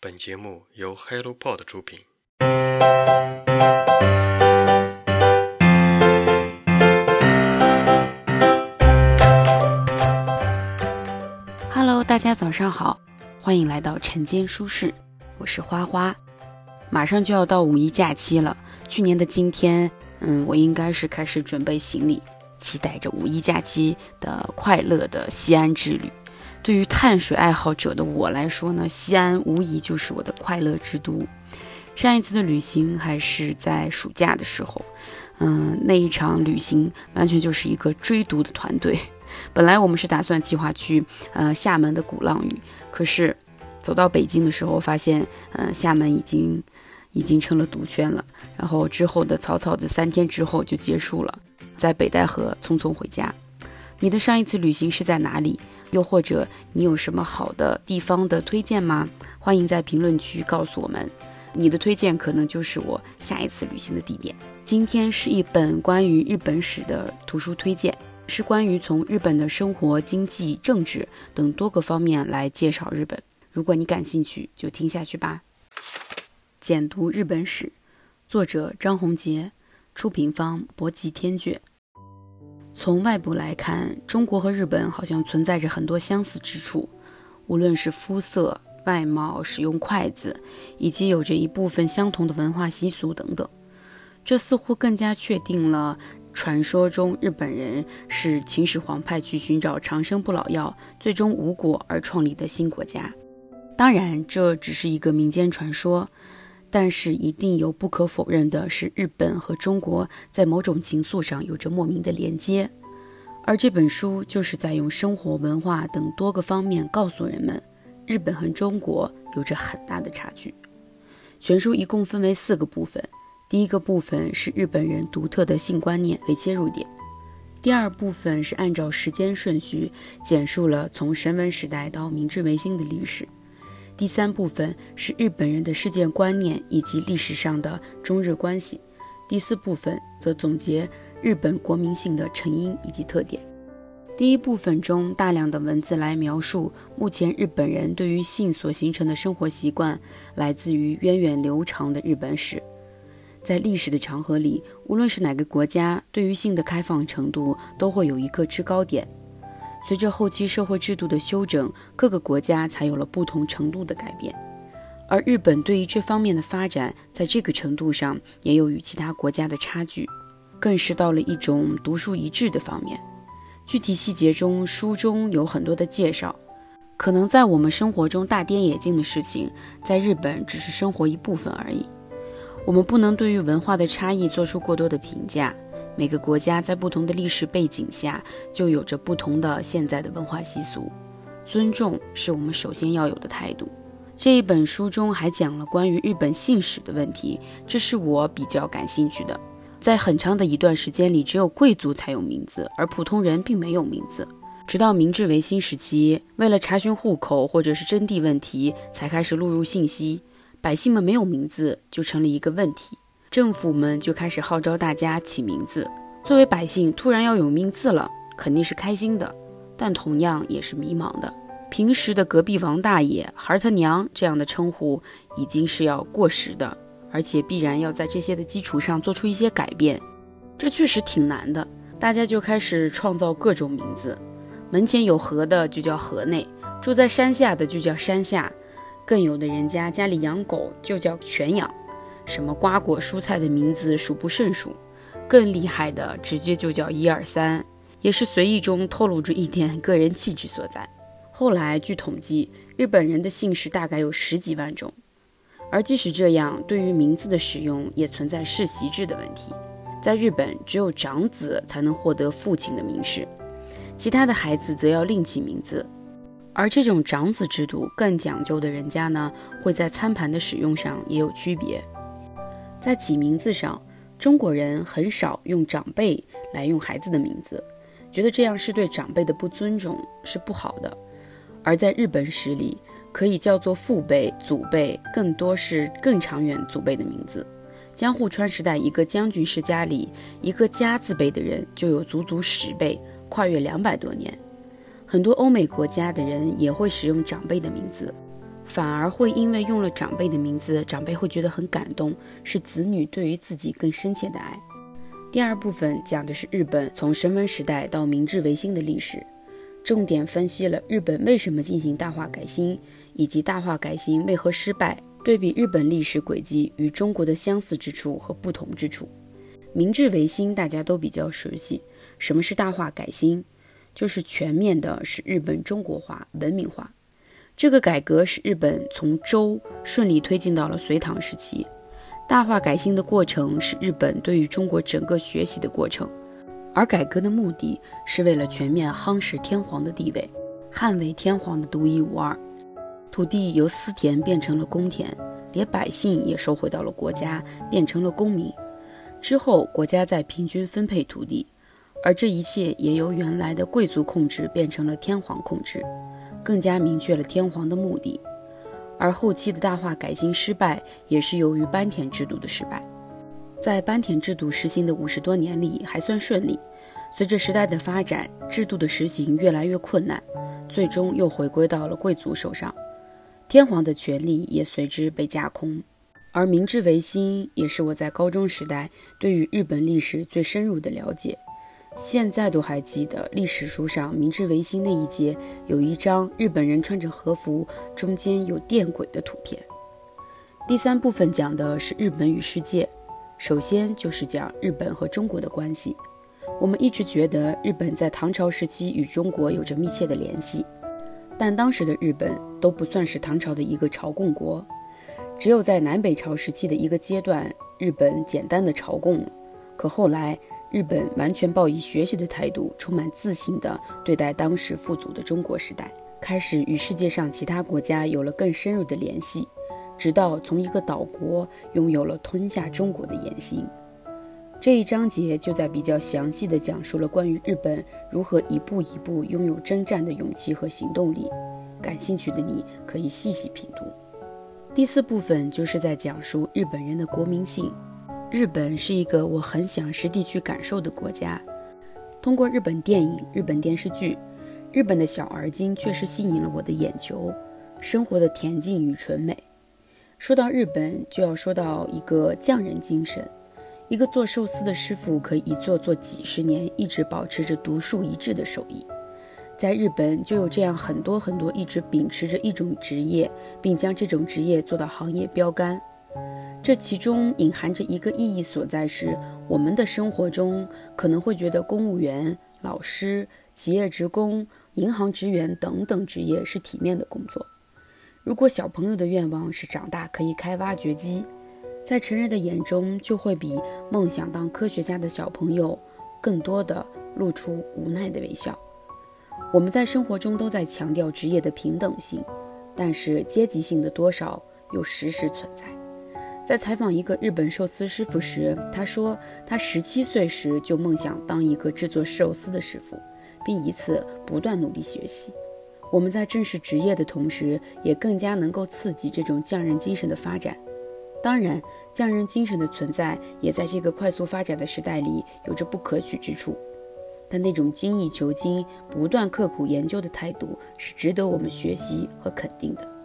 本节目由 HelloPod 出品。Hello，大家早上好，欢迎来到晨间舒适，我是花花。马上就要到五一假期了，去年的今天，嗯，我应该是开始准备行李，期待着五一假期的快乐的西安之旅。对于碳水爱好者的我来说呢，西安无疑就是我的快乐之都。上一次的旅行还是在暑假的时候，嗯，那一场旅行完全就是一个追毒的团队。本来我们是打算计划去呃厦门的鼓浪屿，可是走到北京的时候发现，嗯，厦门已经已经成了毒圈了。然后之后的草草的三天之后就结束了，在北戴河匆匆回家。你的上一次旅行是在哪里？又或者你有什么好的地方的推荐吗？欢迎在评论区告诉我们，你的推荐可能就是我下一次旅行的地点。今天是一本关于日本史的图书推荐，是关于从日本的生活、经济、政治等多个方面来介绍日本。如果你感兴趣，就听下去吧。简读日本史，作者张宏杰，出品方博吉天卷。从外部来看，中国和日本好像存在着很多相似之处，无论是肤色、外貌、使用筷子，以及有着一部分相同的文化习俗等等。这似乎更加确定了传说中日本人是秦始皇派去寻找长生不老药，最终无果而创立的新国家。当然，这只是一个民间传说。但是一定有不可否认的是，日本和中国在某种情愫上有着莫名的连接，而这本书就是在用生活、文化等多个方面告诉人们，日本和中国有着很大的差距。全书一共分为四个部分，第一个部分是日本人独特的性观念为切入点，第二部分是按照时间顺序简述了从神文时代到明治维新的历史。第三部分是日本人的世界观念以及历史上的中日关系，第四部分则总结日本国民性的成因以及特点。第一部分中大量的文字来描述目前日本人对于性所形成的生活习惯，来自于源远流长的日本史。在历史的长河里，无论是哪个国家，对于性的开放程度都会有一个制高点。随着后期社会制度的修整，各个国家才有了不同程度的改变，而日本对于这方面的发展，在这个程度上也有与其他国家的差距，更是到了一种独树一帜的方面。具体细节中，书中有很多的介绍，可能在我们生活中大跌眼镜的事情，在日本只是生活一部分而已。我们不能对于文化的差异做出过多的评价。每个国家在不同的历史背景下，就有着不同的现在的文化习俗。尊重是我们首先要有的态度。这一本书中还讲了关于日本姓史的问题，这是我比较感兴趣的。在很长的一段时间里，只有贵族才有名字，而普通人并没有名字。直到明治维新时期，为了查询户口或者是征地问题，才开始录入信息，百姓们没有名字就成了一个问题。政府们就开始号召大家起名字。作为百姓，突然要有名字了，肯定是开心的，但同样也是迷茫的。平时的隔壁王大爷、孩儿他娘这样的称呼已经是要过时的，而且必然要在这些的基础上做出一些改变，这确实挺难的。大家就开始创造各种名字：门前有河的就叫河内，住在山下的就叫山下，更有的人家家里养狗就叫犬养。什么瓜果蔬菜的名字数不胜数，更厉害的直接就叫一二三，也是随意中透露着一点个人气质所在。后来据统计，日本人的姓氏大概有十几万种，而即使这样，对于名字的使用也存在世袭制的问题。在日本，只有长子才能获得父亲的名氏，其他的孩子则要另起名字。而这种长子制度更讲究的人家呢，会在餐盘的使用上也有区别。在起名字上，中国人很少用长辈来用孩子的名字，觉得这样是对长辈的不尊重，是不好的。而在日本史里，可以叫做父辈、祖辈，更多是更长远祖辈的名字。江户川时代，一个将军世家里，一个家字辈的人就有足足十辈，跨越两百多年。很多欧美国家的人也会使用长辈的名字。反而会因为用了长辈的名字，长辈会觉得很感动，是子女对于自己更深切的爱。第二部分讲的是日本从神文时代到明治维新的历史，重点分析了日本为什么进行大化改新，以及大化改新为何失败，对比日本历史轨迹与中国的相似之处和不同之处。明治维新大家都比较熟悉，什么是大化改新？就是全面的使日本中国化、文明化。这个改革使日本从周顺利推进到了隋唐时期，大化改新的过程是日本对于中国整个学习的过程，而改革的目的是为了全面夯实天皇的地位，捍卫天皇的独一无二。土地由私田变成了公田，连百姓也收回到了国家，变成了公民。之后，国家再平均分配土地，而这一切也由原来的贵族控制变成了天皇控制。更加明确了天皇的目的，而后期的大化改新失败，也是由于班田制度的失败。在班田制度实行的五十多年里，还算顺利。随着时代的发展，制度的实行越来越困难，最终又回归到了贵族手上，天皇的权力也随之被架空。而明治维新，也是我在高中时代对于日本历史最深入的了解。现在都还记得历史书上明治维新那一节有一张日本人穿着和服，中间有电轨的图片。第三部分讲的是日本与世界，首先就是讲日本和中国的关系。我们一直觉得日本在唐朝时期与中国有着密切的联系，但当时的日本都不算是唐朝的一个朝贡国，只有在南北朝时期的一个阶段，日本简单的朝贡了。可后来。日本完全抱以学习的态度，充满自信地对待当时富足的中国时代，开始与世界上其他国家有了更深入的联系，直到从一个岛国拥有了吞下中国的野心。这一章节就在比较详细地讲述了关于日本如何一步一步拥有征战的勇气和行动力。感兴趣的你可以细细品读。第四部分就是在讲述日本人的国民性。日本是一个我很想实地去感受的国家。通过日本电影、日本电视剧，日本的小而精确实吸引了我的眼球。生活的恬静与纯美。说到日本，就要说到一个匠人精神。一个做寿司的师傅可以一做做几十年，一直保持着独树一帜的手艺。在日本，就有这样很多很多一直秉持着一种职业，并将这种职业做到行业标杆。这其中隐含着一个意义所在是，我们的生活中可能会觉得公务员、老师、企业职工、银行职员等等职业是体面的工作。如果小朋友的愿望是长大可以开挖掘机，在成人的眼中就会比梦想当科学家的小朋友更多的露出无奈的微笑。我们在生活中都在强调职业的平等性，但是阶级性的多少又时时存在。在采访一个日本寿司师傅时，他说他十七岁时就梦想当一个制作寿司的师傅，并以此不断努力学习。我们在正视职业的同时，也更加能够刺激这种匠人精神的发展。当然，匠人精神的存在也在这个快速发展的时代里有着不可取之处，但那种精益求精、不断刻苦研究的态度是值得我们学习和肯定的。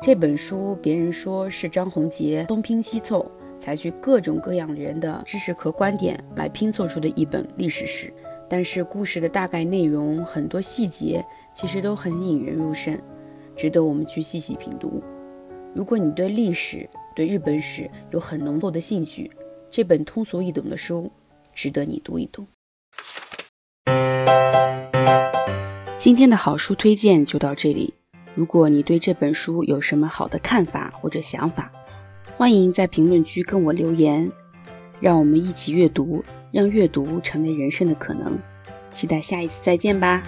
这本书，别人说是张宏杰东拼西凑，采取各种各样人的知识和观点来拼凑出的一本历史史。但是故事的大概内容，很多细节其实都很引人入胜，值得我们去细细品读。如果你对历史、对日本史有很浓厚的兴趣，这本通俗易懂的书值得你读一读。今天的好书推荐就到这里。如果你对这本书有什么好的看法或者想法，欢迎在评论区跟我留言，让我们一起阅读，让阅读成为人生的可能。期待下一次再见吧。